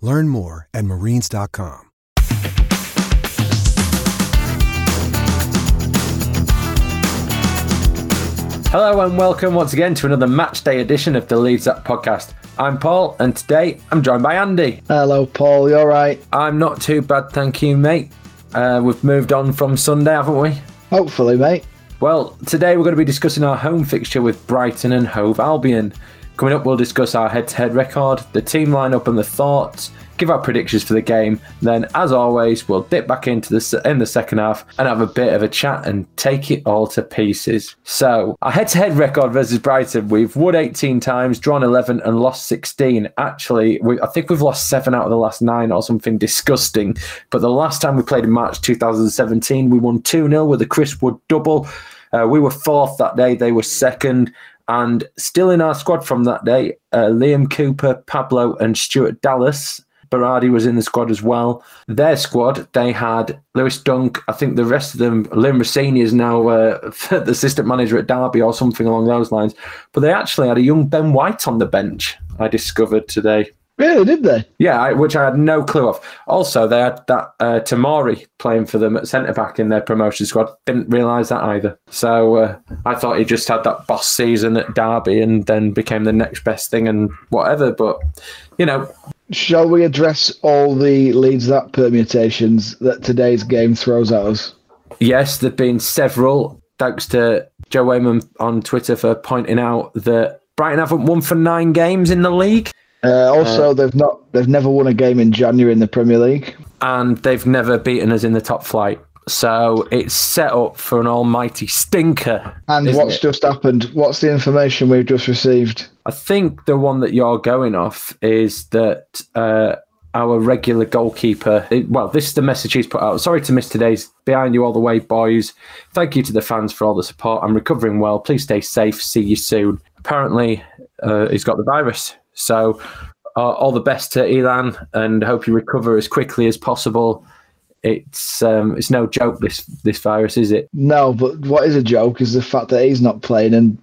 Learn more at marines.com. Hello and welcome once again to another match day edition of the Leaves Up podcast. I'm Paul and today I'm joined by Andy. Hello, Paul. You all right? I'm not too bad, thank you, mate. Uh, we've moved on from Sunday, haven't we? Hopefully, mate. Well, today we're going to be discussing our home fixture with Brighton and Hove Albion. Coming up, we'll discuss our head to head record, the team lineup and the thoughts, give our predictions for the game. Then, as always, we'll dip back into the in the second half and have a bit of a chat and take it all to pieces. So, our head to head record versus Brighton, we've won 18 times, drawn 11, and lost 16. Actually, we, I think we've lost seven out of the last nine or something disgusting. But the last time we played in March 2017, we won 2 0 with a Chris Wood double. Uh, we were fourth that day, they were second. And still in our squad from that day, uh, Liam Cooper, Pablo, and Stuart Dallas. Berardi was in the squad as well. Their squad, they had Lewis Dunk. I think the rest of them, Liam Rosenior is now uh, the assistant manager at Derby or something along those lines. But they actually had a young Ben White on the bench, I discovered today. Really, did they? Yeah, I, which I had no clue of. Also, they had that uh, Tomori playing for them at centre back in their promotion squad. Didn't realise that either. So uh, I thought he just had that boss season at Derby and then became the next best thing and whatever. But you know, Shall we address all the leads that permutations that today's game throws at us? yes, there've been several. Thanks to Joe Wayman on Twitter for pointing out that Brighton haven't won for nine games in the league. Uh, also, they've not they've never won a game in January in the Premier League. and they've never beaten us in the top flight. So it's set up for an almighty stinker. And what's it? just happened? What's the information we've just received? I think the one that you're going off is that uh, our regular goalkeeper. it- well, this is the message he's put out. Sorry to miss today's behind you all the way, boys. Thank you to the fans for all the support. I'm recovering well. Please stay safe. See you soon. Apparently, uh, he's got the virus. So, uh, all the best to Illan, and hope you recover as quickly as possible. It's um, it's no joke this this virus, is it? No, but what is a joke is the fact that he's not playing and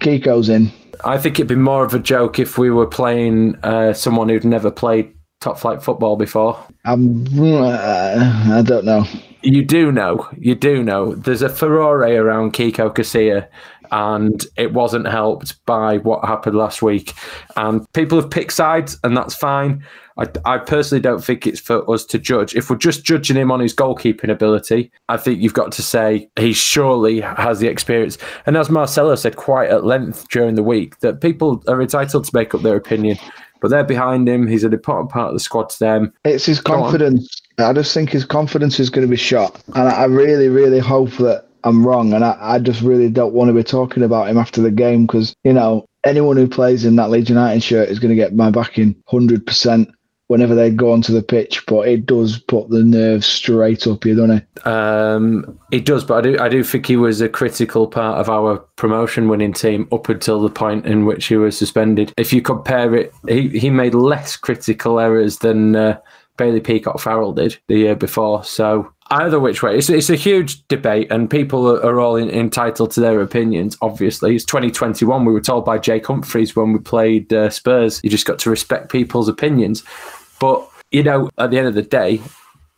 Kiko's in. I think it'd be more of a joke if we were playing uh, someone who'd never played top flight football before. I'm, uh, I don't know. You do know, you do know. There's a furore around Kiko Casilla, and it wasn't helped by what happened last week. And people have picked sides, and that's fine. I, I personally don't think it's for us to judge. If we're just judging him on his goalkeeping ability, I think you've got to say he surely has the experience. And as Marcelo said quite at length during the week, that people are entitled to make up their opinion, but they're behind him. He's an important part of the squad to them. It's his confidence. I just think his confidence is going to be shot, and I I really, really hope that I'm wrong. And I, I just really don't want to be talking about him after the game because you know anyone who plays in that Leeds United shirt is going to get my backing hundred percent whenever they go onto the pitch. But it does put the nerves straight up you, doesn't it? Um, it does, but I do I do think he was a critical part of our promotion winning team up until the point in which he was suspended. If you compare it, he, he made less critical errors than uh, Bailey Peacock Farrell did the year before. So either which way, it's, it's a huge debate, and people are, all in, entitled to their opinions. Obviously, it's 2021. We were told by Jake Humphreys when we played uh, Spurs, you just got to respect people's opinions. But you know, at the end of the day,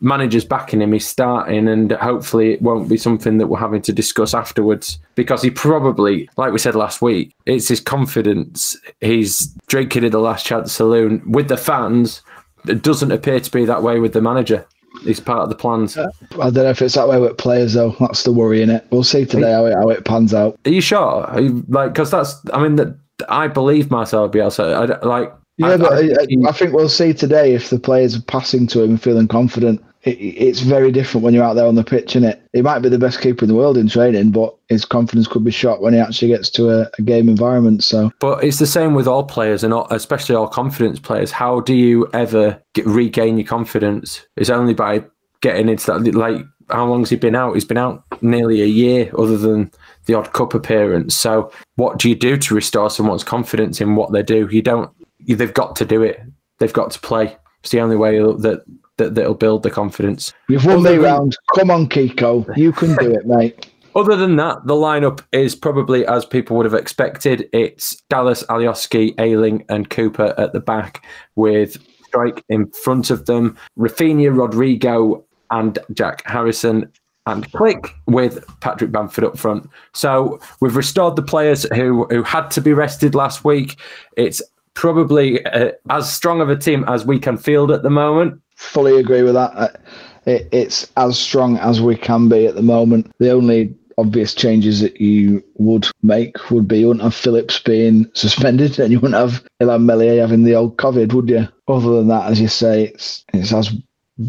manager's backing him, he's starting, and hopefully it won't be something that we're having to discuss afterwards because he probably, like we said last week, it's his confidence. He's drinking in the last chance saloon with the fans. It doesn't appear to be that way with the manager. He's part of the plans. Uh, I don't know if it's that way with players though. That's the worry in it. We'll see today how it, how it pans out. Are you sure? Are you, like, because that's. I mean, that I believe Marcelo Bielsa. I, like. Yeah, I, but I, I, I, think we'll see today if the players are passing to him and feeling confident. It, it's very different when you're out there on the pitch, is it? He might be the best keeper in the world in training, but his confidence could be shot when he actually gets to a, a game environment. So, but it's the same with all players, and all, especially all confidence players. How do you ever get, regain your confidence? It's only by getting into that. Like, how long has he been out? He's been out nearly a year, other than the odd cup appearance. So, what do you do to restore someone's confidence in what they do? You don't. They've got to do it. They've got to play. It's the only way that that that'll build the confidence. You've won me round. Come on, Kiko. You can do it, mate. Other than that, the lineup is probably as people would have expected. It's Dallas, Alioski, Ayling, and Cooper at the back, with Struijk in front of them, Raphinha, Rodrigo, and Jack Harrison and Klich with Patrick Bamford up front. So we've restored the players who who had to be rested last week. It's probably uh, as strong of a team as we can field at the moment. Fully agree with that. It, it's as strong as we can be at the moment. The only obvious changes that you would make would be you wouldn't have Phillips being suspended and you wouldn't have Illan Meslier having the old COVID, would you? Other than that, as you say, it's it's as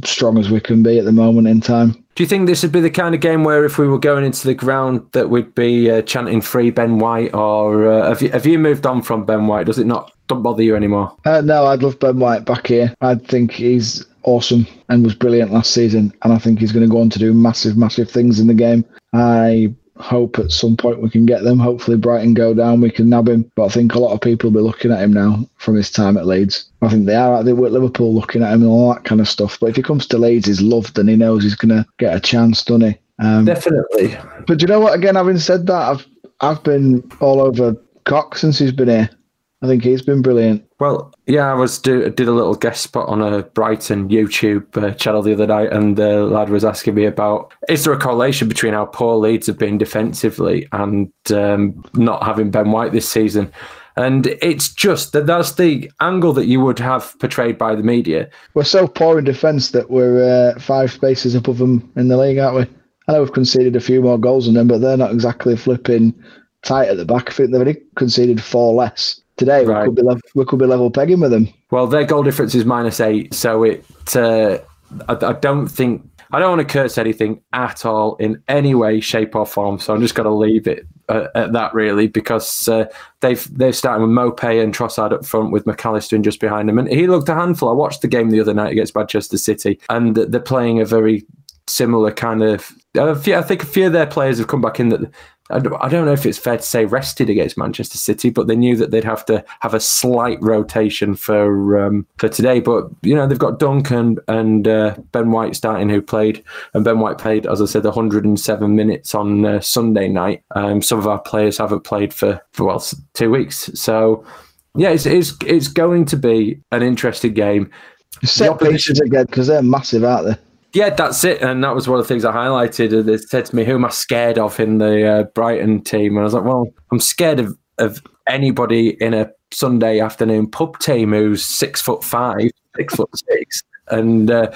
strong as we can be at the moment in time. Do you think this would be the kind of game where if we were going into the ground that we'd be uh, chanting free Ben White or uh, have, you, have you moved on from Ben White? Does it not don't bother you anymore? Uh, no, I'd love Ben White back here. I think he's awesome and was brilliant last season and I think he's going to go on to do massive, massive things in the game. I hope at some point we can get them. Hopefully Brighton go down, we can nab him. But I think a lot of people will be looking at him now from his time at Leeds. I think they are. They were at Liverpool looking at him and all that kind of stuff. But if he comes to Leeds, he's loved and he knows he's going to get a chance, doesn't he? Um, Definitely. But you know what? Again, having said that, I've I've been all over Cox since he's been here. I think he's been brilliant. Well, yeah, I was do, did a little guest spot on a Brighton YouTube uh, channel the other night, and the lad was asking me about is there a correlation between how poor Leeds have been defensively and um, not having Ben White this season? And it's just that that's the angle that you would have portrayed by the media. We're so poor in defence that we're uh, five spaces above them in the league, aren't we? I know we've conceded a few more goals than them, but they're not exactly flipping tight at the back. I think they've only conceded four less today. Right. We could be level, we could be level pegging with them. Well, their goal difference is minus eight, so it. Uh, I, I, don't think I don't want to curse anything at all in any way, shape, or form. So I'm just going to leave it uh, at that, really, because uh, they've they're starting with Maupay and Trossard up front with McAllister and just behind him, and he looked a handful. I watched the game the other night against Manchester City, and they're playing a very similar kind of. I think a few of their players have come back in that I don't know if it's fair to say rested against Manchester City, but they knew that they'd have to have a slight rotation for um, for today. But you know they've got Duncan and uh, Ben White starting, who played, and Ben White played, as I said, 107 minutes on uh, Sunday night. Um, some of our players haven't played for, for well two weeks, so yeah, it's it's, it's going to be an interesting game. Set pieces again because they're massive, aren't they? Yeah, that's it. And that was one of the things I highlighted. They said to me, Who am I scared of in the uh, Brighton team? And I was like, Well, I'm scared of, of anybody in a Sunday afternoon pub team who's six foot five, six foot six. And uh,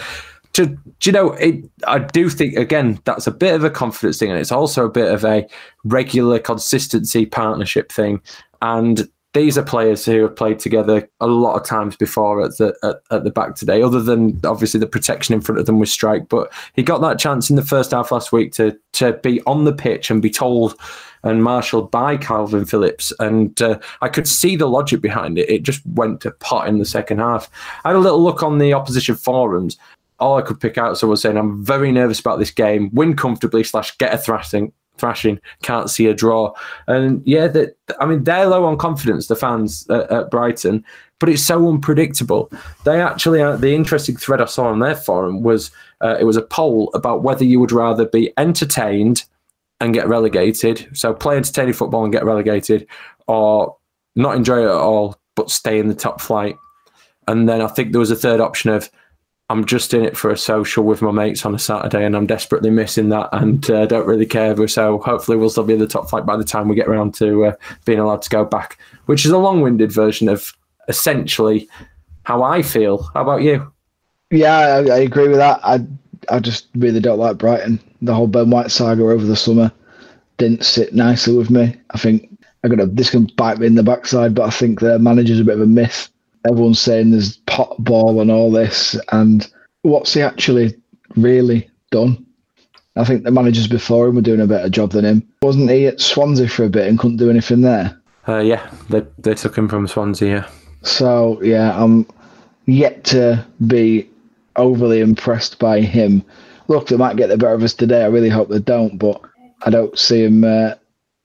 to, do you know, it, I do think, again, that's a bit of a confidence thing. And it's also a bit of a regular consistency partnership thing. And these are players who have played together a lot of times before at the at, at, the back today. Other than obviously the protection in front of them with Struijk, but he got that chance in the first half last week to to be on the pitch and be told and marshalled by Kalvin Phillips, and uh, I could see the logic behind it. It just went to pot in the second half. I had a little look on the opposition forums. All I could pick out, someone saying I'm very nervous about this game. Win comfortably slash get a thrashing thrashing, can't see a draw. And yeah, that I mean they're low on confidence, the fans at, at Brighton, but it's so unpredictable. They actually, uh, the interesting thread I saw on their forum was uh, it was a poll about whether you would rather be entertained and get relegated, so play entertaining football and get relegated, or not enjoy it at all but stay in the top flight. And then I think there was a third option of I'm just in it for a social with my mates on a Saturday, and I'm desperately missing that, and uh, don't really care. So hopefully, we'll still be in the top flight by the time we get around to uh, being allowed to go back, which is a long-winded version of essentially how I feel. How about you? Yeah, I, I agree with that. I I just really don't like Brighton. The whole Ben White saga over the summer didn't sit nicely with me. I think I'm gonna this can bite me in the backside, but I think their manager's a bit of a myth. Everyone's saying there's pot ball and all this, and what's he actually really done? I think the managers before him were doing a better job than him. Wasn't he at Swansea for a bit and couldn't do anything there? Uh, yeah, they they took him from Swansea. Yeah. So yeah, I'm yet to be overly impressed by him. Look, they might get the better of us today. I really hope they don't, but I don't see him uh,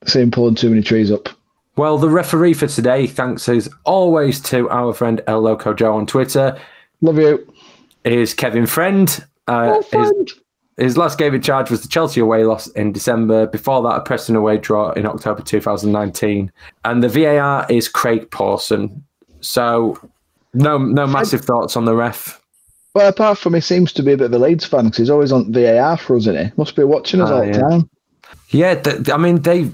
see him pulling too many trees up. Well, the referee for today, thanks as always to our friend El Loco Joe on Twitter, Love you. is Kevin Friend. Uh, his, his last game in charge was the Chelsea away loss in December. Before that, a Preston away draw in October 2019. And the VAR is Craig Pawson. So, no, no massive thoughts on the ref. Well, apart from he seems to be a bit of a Leeds fan because he's always on VAR for us, isn't he? Must be watching us Ah, all the time. Yeah, th- I mean they,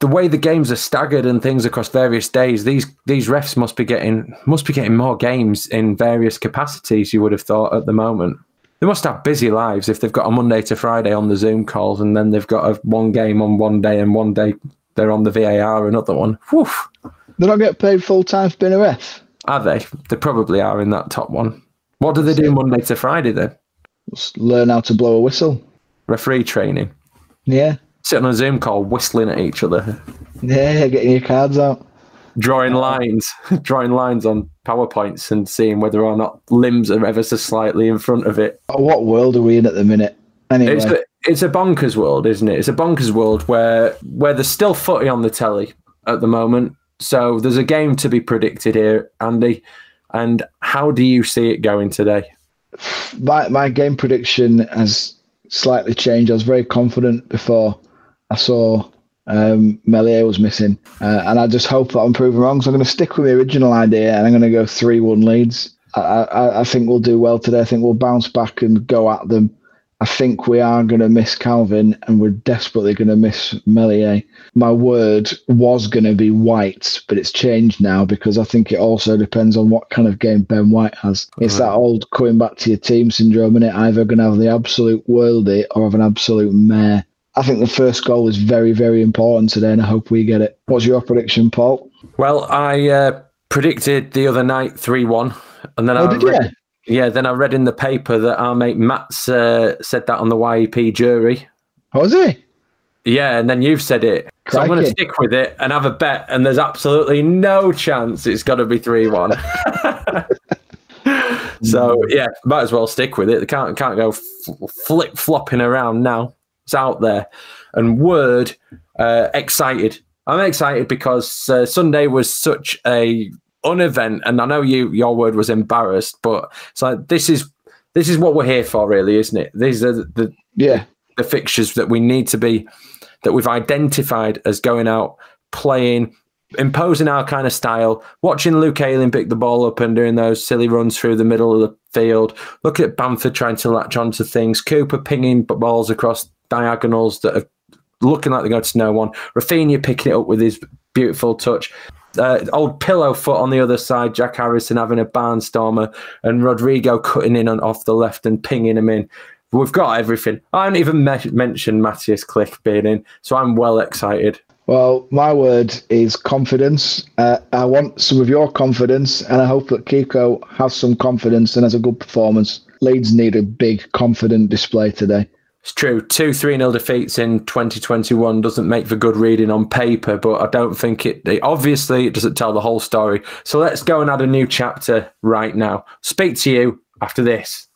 the way the games are staggered and things across various days, these these refs must be getting must be getting more games in various capacities. You would have thought at the moment they must have busy lives if they've got a Monday to Friday on the Zoom calls and then they've got a one game on one day and one day they're on the VAR another one. Whew. They don't get paid full time for being a ref. Are they? They probably are in that top one. What do they do Monday to Friday then? Just learn how to blow a whistle. Referee training. Yeah, Sitting on a Zoom call, whistling at each other. yeah, getting your cards out. drawing lines, drawing lines on PowerPoints and seeing whether or not limbs are ever so slightly in front of it. Oh, what world are we in at the minute? Anyway, It's a, it's a bonkers world, isn't it? It's a bonkers world where where there's still footy on the telly at the moment. So there's a game to be predicted here, Andy. And how do you see it going today? my my game prediction has slightly changed. I was very confident before I saw um, Meslier was missing, uh, and I just hope that I'm proven wrong. So I'm going to stick with the original idea, and I'm going to go three-one Leeds. I, I, I think we'll do well today. I think we'll bounce back and go at them. I think we are going to miss Kalvin, and we're desperately going to miss Meslier. My word was going to be White, but it's changed now because I think it also depends on what kind of game Ben White has. It's that old coming back to your team syndrome, and it either going to have the absolute worldy or have an absolute mare. I think the first goal is very, very important today, and I hope we get it. What's your prediction, Paul? Well, I uh, predicted the other night 3 1. And then Oh, I did you? read, yeah, then I read in the paper that our mate Matt's uh, said that on the YEP jury. Was he? Yeah, and then you've said it. So I'm going to stick with it and have a bet, and there's absolutely no chance it's got to be 3 1. so, yeah, might as well stick with it. They can't, can't go f- flip flopping around now. It's out there. And word, uh, excited. I'm excited because uh, Sunday was such a unevent, and I know you your word was embarrassed, but it's like this is this is what we're here for, really, isn't it? These are the, the Yeah. the fixtures that we need to be that we've identified as going out playing imposing our kind of style watching luke Ayling pick the ball up and doing those silly runs through the middle of the field look at bamford trying to latch onto things cooper pinging balls across diagonals that are looking like they're going to no one Raphinha picking it up with his beautiful touch uh, old pillow foot on the other side, Jack Harrison having a barnstormer, and Rodrigo cutting in on off the left and pinging him in. We've got everything. I haven't even me- mentioned Matthias Klich being in, so I'm well excited. Well, my word is confidence. Uh, I want some of your confidence, and I hope that Kiko has some confidence and has a good performance. Leeds need a big, confident display today. It's true. Two 3 0 defeats in 2021 doesn't make for good reading on paper, but I don't think it, it. Obviously, it doesn't tell the whole story. So let's go and add a new chapter right now. Speak to you after this.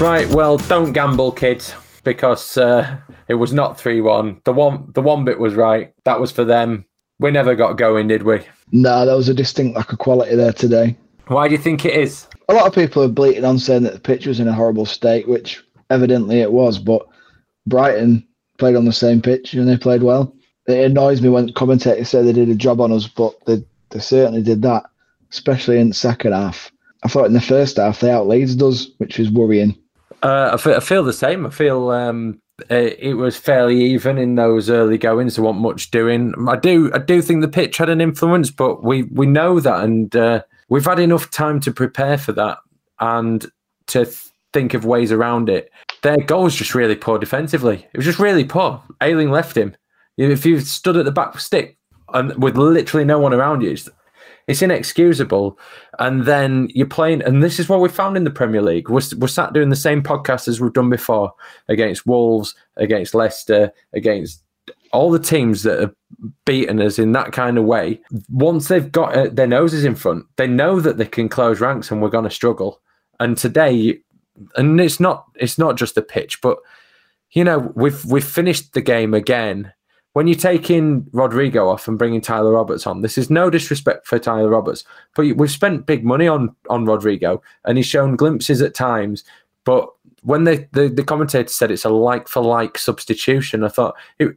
Right, well, don't gamble, kids, because uh, it was not 3 1. The one, the one bit was right. That was for them. We never got going, did we? No, there was a distinct lack of quality there today. Why do you think it is? A lot of people are bleating on saying that the pitch was in a horrible state, which evidently it was, but Brighton played on the same pitch and they played well. It annoys me when commentators say they did a job on us, but they, they certainly did that, especially in the second half. I thought in the first half they out Leeds us, which was worrying. Uh, I, feel, I feel the same. I feel um, uh, it was fairly even in those early goings. There wasn't much doing. I do, I do think the pitch had an influence, but we we know that, and uh, we've had enough time to prepare for that and to th- think of ways around it. Their goal was just really poor defensively. It was just really poor. Ayling left him. If you stood at the back stick and with literally no one around you, it's inexcusable. And then you're playing, and this is what we found in the Premier League. We're, we're sat doing the same podcast as we've done before against Wolves, against Leicester, against all the teams that have beaten us in that kind of way. Once they've got uh, their noses in front, they know that they can close ranks and we're going to struggle. And today, and it's not it's not just the pitch, but you know we've we've finished the game again when you take in Rodrigo off and bringing Tyler Roberts on, this is no disrespect for Tyler Roberts, but we've spent big money on on Rodrigo, and he's shown glimpses at times. But when the the, the commentator said it's a like for like substitution, I thought it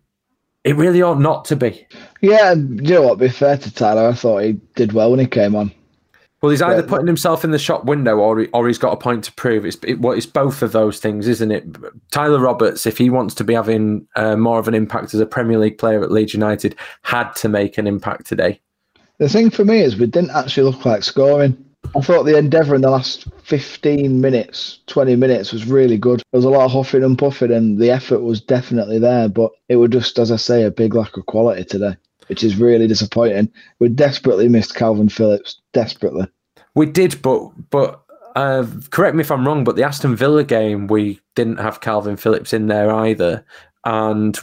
it really ought not to be. Yeah, you know what? Be fair to Tyler, I thought he did well when he came on. Well, he's either putting himself in the shop window or he, or he's got a point to prove. It's it, well, it's both of those things, isn't it? Tyler Roberts, if he wants to be having uh, more of an impact as a Premier League player at Leeds United, had to make an impact today. The thing for me is we didn't actually look like scoring. I thought the endeavour in the last 15 minutes, 20 minutes was really good. There was a lot of huffing and puffing, and the effort was definitely there, but it was just, as I say, a big lack of quality today, which is really disappointing. We desperately missed Kalvin Phillips, desperately. We did, but but uh, correct me if I'm wrong, but the Aston Villa game we didn't have Kalvin Phillips in there either, and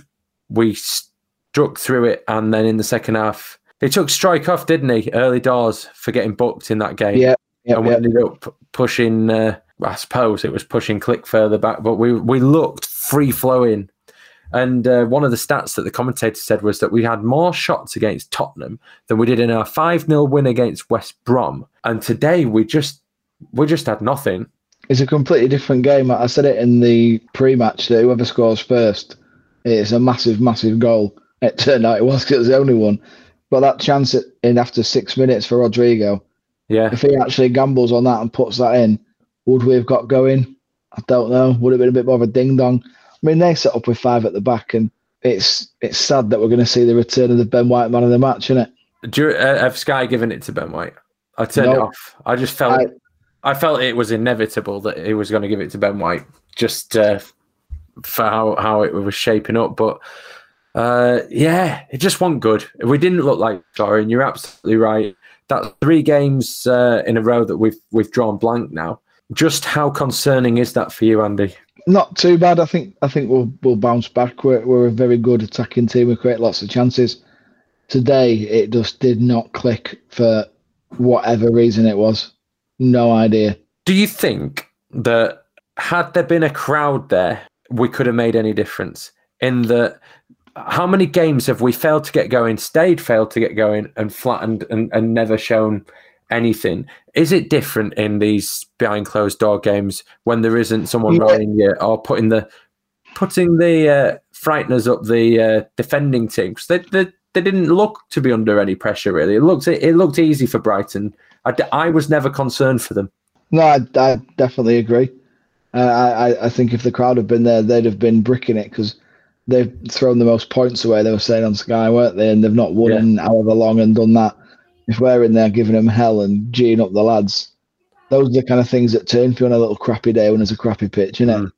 we struck through it. And then in the second half, he took Struijk off, didn't he? Early doors for getting booked in that game. Yeah, yeah and we ended up pushing. Uh, I suppose it was pushing Klich further back, but we we looked free flowing. And uh, one of the stats that the commentator said was that we had more shots against Tottenham than we did in our 5 0 win against West Brom. And today we just we just had nothing. It's a completely different game. I said it in the pre match that whoever scores first, it's a massive, massive goal. It turned out it was because it was the only one. But that chance in after six minutes for Rodrigo, yeah. If he actually gambles on that and puts that in, would we have got going? I don't know. Would it have been a bit more of a ding dong? I mean, they set up with five at the back, and it's it's sad that we're going to see the return of the Ben White man of the match, isn't it? Do you, uh, have Sky given it to Ben White? I turned it off. I just felt I, I, felt it was inevitable that he was going to give it to Ben White, just uh, for how how it was shaping up. But uh, yeah, it just wasn't good. We didn't look like scoring. You're absolutely right. That's three games uh, in a row that we've we've drawn blank now. Just how concerning is that for you, Andy? Not too bad. I think I think we'll we'll bounce back. We're we're a very good attacking team. We create lots of chances. Today it just did not click for whatever reason it was. No idea. Do you think that had there been a crowd there, we could have made any difference? In that, how many games have we failed to get going, stayed failed to get going, and flattened and, and never shown anything. Is it different in these behind closed door games when there isn't someone yeah. rolling you or putting the putting the uh, frighteners up the uh, defending team? Because they, they, they didn't look to be under any pressure really. It looked it looked easy for Brighton. I, I was never concerned for them. No, I, I definitely agree. Uh, I I think if the crowd had been there, they'd have been bricking it because they've thrown the most points away. They were saying on Sky, weren't they? And they've not won yeah. in however long and done that if we're in there giving them hell and geeing up the lads, those are the kind of things that turn for you on a little crappy day when there's a crappy pitch, isn't it? Mm.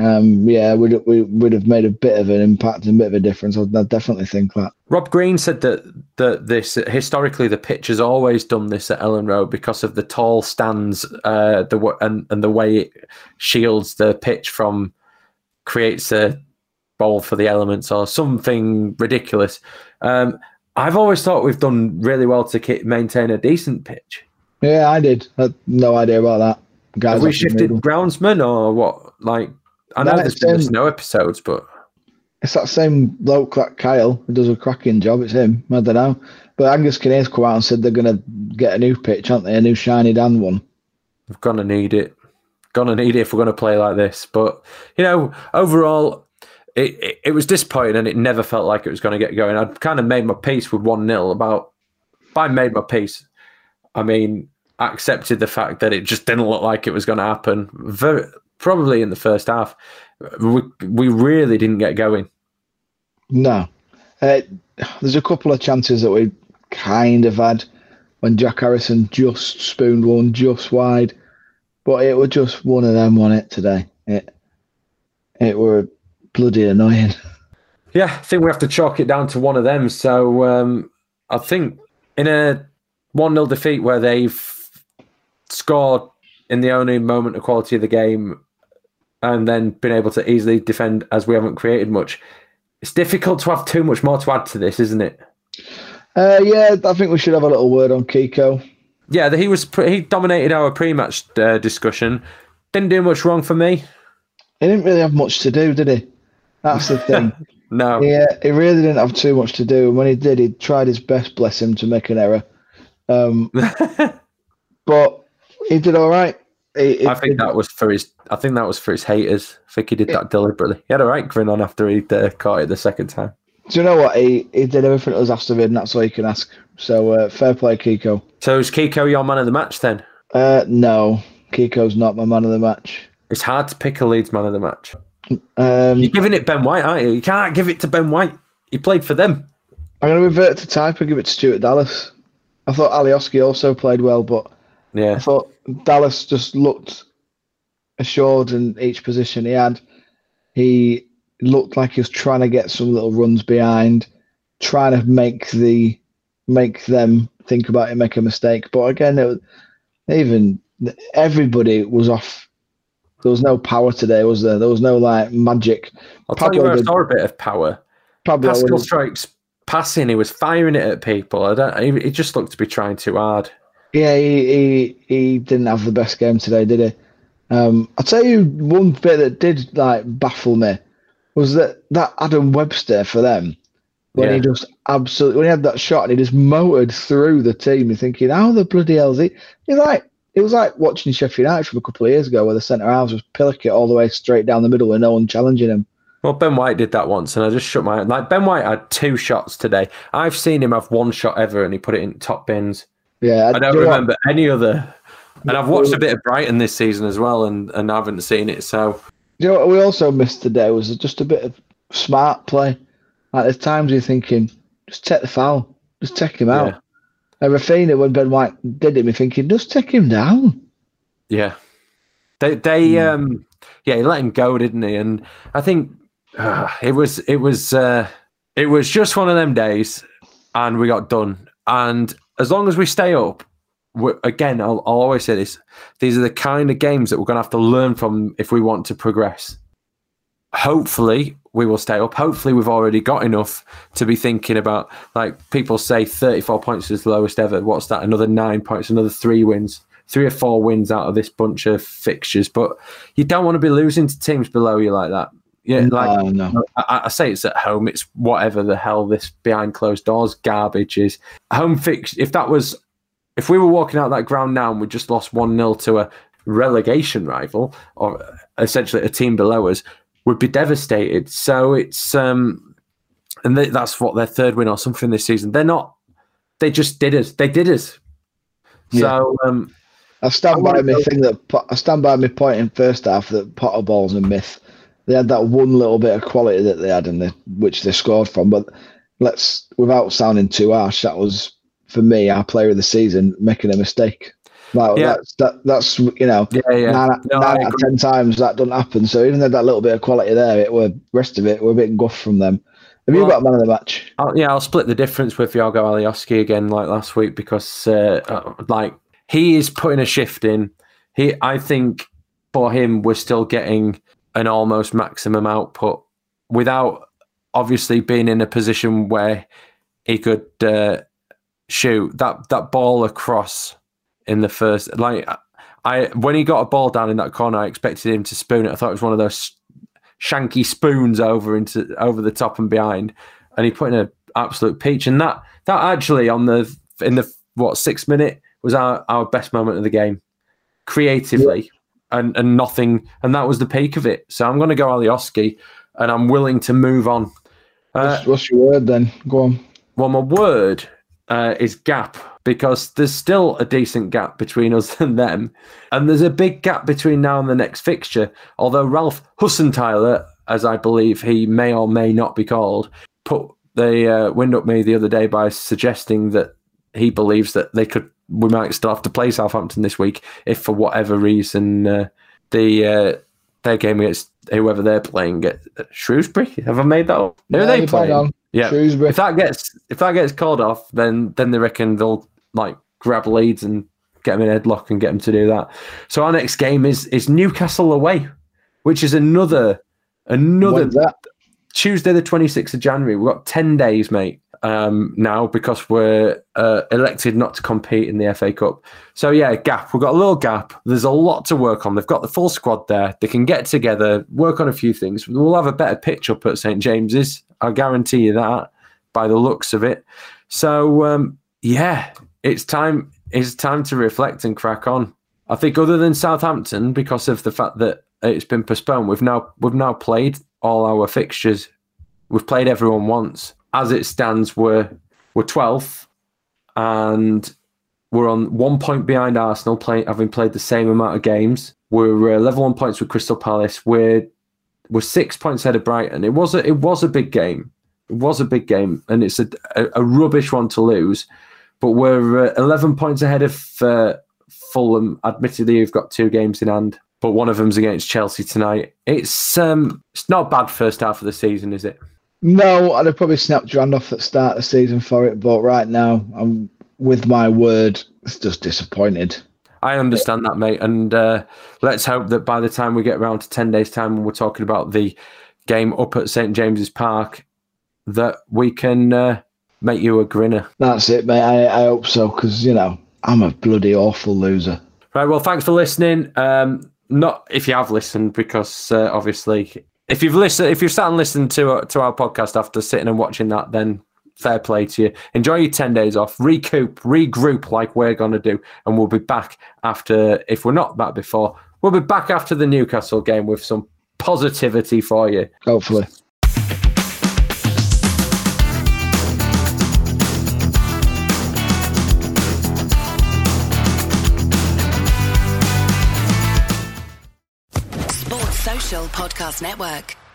Um, yeah, we'd, we would have made a bit of an impact and a bit of a difference. I, I definitely think that. Rob Green said that that this historically the pitch has always done this at Elland Road because of the tall stands, uh, the and and the way it shields the pitch from creates a bowl for the elements or something ridiculous. Um, I've always thought we've done really well to maintain a decent pitch. Yeah, I did. I no idea about that. Guys, Have we shifted groundsman or what? Like, I know there's been snow episodes, but it's that same bloke like Kyle who does a cracking job. It's him. I don't know. But Angus Kinnear's come out and said they're going to get a new pitch, aren't they? A new shiny Dan one. We're going to need it. Going to need it if we're going to play like this. But, you know, overall, it, it, it was disappointing and it never felt like it was going to get going. I'd kind of made my peace with 1 0 about, I made my peace. I mean, accepted the fact that it just didn't look like it was going to happen. Very, probably in the first half, we, we really didn't get going. No. Uh, there's a couple of chances that we kind of had. when Jack Harrison just spooned one just wide. But it was just one of them on it today. It it were bloody annoying. Yeah, I think we have to chalk it down to one of them. So um, I think in a 1 0 defeat where they've scored in the only moment of quality of the game and then been able to easily defend as we haven't created much, it's difficult to have too much more to add to this, isn't it? Uh, yeah, I think we should have a little word on Kiko. Yeah, he was he dominated our pre-match uh, discussion. Didn't do much wrong for me. He didn't really have much to do, did he? That's the thing. no. Yeah, he really didn't have too much to do. And when he did, he tried his best, bless him, to make an error. Um, but he did all right. He, he I think did- that was for his. I think that was for his haters. I think he did that deliberately. He had a right grin on after he uh, caught it the second time. Do you know what? He, he did everything that was asked of him, that's all you can ask. So uh, fair play, Kiko. So is Kiko your man of the match then? Uh, no, Kiko's not my man of the match. It's hard to pick a Leeds man of the match. Um, You're giving it Ben White, aren't you? You can't give it to Ben White. He played for them. I'm going to revert to type and give it to Stuart Dallas. I thought Alioski also played well, but yeah, I thought Dallas just looked assured in each position he had. He looked like he was trying to get some little runs behind, trying to make the make them think about it, make a mistake. But again, it was, even everybody was off. There was no power today, was there? There was no like magic. I'll tell you where I a bit of power. Pablo Pascal was- Struijk's passing. He was firing it at people. I don't. He, he just looked to be trying too hard. Yeah, he, he he didn't have the best game today, did he? Um, I'll tell you one bit that did like baffle me was that that Adam Webster for them when he just absolutely when he had that shot and he just motored through the team. You're thinking, how the bloody hell is he? He's like it was like watching Sheffield United from a couple of years ago where the centre halves was pillock it all the way straight down the middle with no one challenging him. Well, Ben White did that once, and I just shut my like. Ben White had two shots today. I've seen him have one shot ever, and he put it in top bins. Yeah, I don't do you what? remember any other. And I've watched a bit of Brighton this season as well, and, and I haven't seen it. So Do you know what we also missed today was just a bit of smart play. Like there's times you're thinking, just take the foul, just take him out. Yeah. And Raphinha, when Ben White did it, me thinking, just take him down. yeah, they they Hmm. um yeah he let him go, didn't he? And I think uh, it was it was uh, it was just one of them days, and we got done. And as long as we stay up, again, I'll, I'll always say this: these are the kind of games that we're going to have to learn from if we want to progress. Hopefully, we will stay up. Hopefully, we've already got enough to be thinking about. Like people say, thirty-four points is the lowest ever. What's that? Another nine points, another three wins, three or four wins out of this bunch of fixtures. But you don't want to be losing to teams below you like that. Yeah, like Oh, no. I, I say it's at home. It's whatever the hell this behind closed doors garbage is. Home fix. If that was, if we were walking out that ground now and we just lost one 0 to a relegation rival or essentially a team below us, we'd be devastated. So it's um, and they, that's what their third win or something this season. They're not. They just did us. They did us. So um, I stand I by my thing that I stand by my point in first half that Potter ball's a myth. They had that one little bit of quality that they had in the which they scored from, but let's without sounding too harsh, that was for me our player of the season making a mistake. Like Yeah. that's that, that's you know yeah, yeah. nine, No, nine out of ten times that doesn't happen. So even though that little bit of quality there, it were rest of it were a bit guff from them. Have you Well- got a man of the match? I'll, yeah, I'll split the difference with Yorgo Alioski again, like last week, because uh, uh, like he is putting a shift in. He, I think, for him, we're still getting an almost maximum output without obviously being in a position where he could uh, shoot that that ball across in the first. Like I, when he got a ball down in that corner, I expected him to spoon it. I thought it was one of those shanky spoons over into over the top and behind, and he put in an absolute peach. And that that actually on the in the what six minute was our, our best moment of the game, creatively, and and nothing. And that was the peak of it. So I'm going to go Alioski, and I'm willing to move on. Uh, What's, what's your word then? Go on. well, my word uh, is gap because there's still a decent gap between us and them. And there's a big gap between now and the next fixture. Although Ralph Hussenthaler, as I believe he may or may not be called, put the uh, wind up me the other day by suggesting that he believes that they could we might still have to play Southampton this week if for whatever reason uh, the uh, their game against whoever they're playing get uh, Shrewsbury. Have I made that up? Who are they playing? Yeah, Shrewsbury. If that gets if that gets called off, then then they reckon they'll like grab Leeds and get them in headlock and get them to do that. So our next game is is Newcastle away, which is another another Tuesday the twenty sixth of January. We've got ten days, mate um, now because we're uh, elected not to compete in the FA Cup. So yeah, gap. We've got a little gap. There's a lot to work on. They've got the full squad there. They can get together, work on a few things. We'll have a better pitch up at St James's. I guarantee you that by the looks of it. So um, yeah, it's time. It's time to reflect and crack on. I think other than Southampton, because of the fact that it's been postponed, we've now we've now played all our fixtures. We've played everyone once as it stands, we're we're twelfth, and we're on one point behind Arsenal, playing having played the same amount of games. We're uh, level on points with Crystal Palace. We're we're six points ahead of Brighton. It was a, it was a big game. It was a big game, and it's a, a, a rubbish one to lose. But we're uh, eleven points ahead of uh, Fulham. Admittedly, you've got two games in hand, but one of them's against Chelsea tonight. It's um, it's not bad first half of the season, is it? No, I'd have probably snapped your hand off at the start of the season for it, but right now I'm with my word, it's just disappointed. I understand that, mate, and uh, let's hope that by the time we get around to ten days' time, when we're talking about the game up at St James's Park, that we can uh, make you a grinner. That's it, mate. I, I hope so, because you know I'm a bloody awful loser. Right. Well, thanks for listening. Um, not if you have listened, because uh, obviously if you've listened, if you've sat and listened to uh, to our podcast after sitting and watching that, then fair play to you. Enjoy your ten days off, recoup, regroup, like we're gonna do, and we'll be back after. If we're not back before, we'll be back after the Newcastle game with some positivity for you. Hopefully. Podcast Network.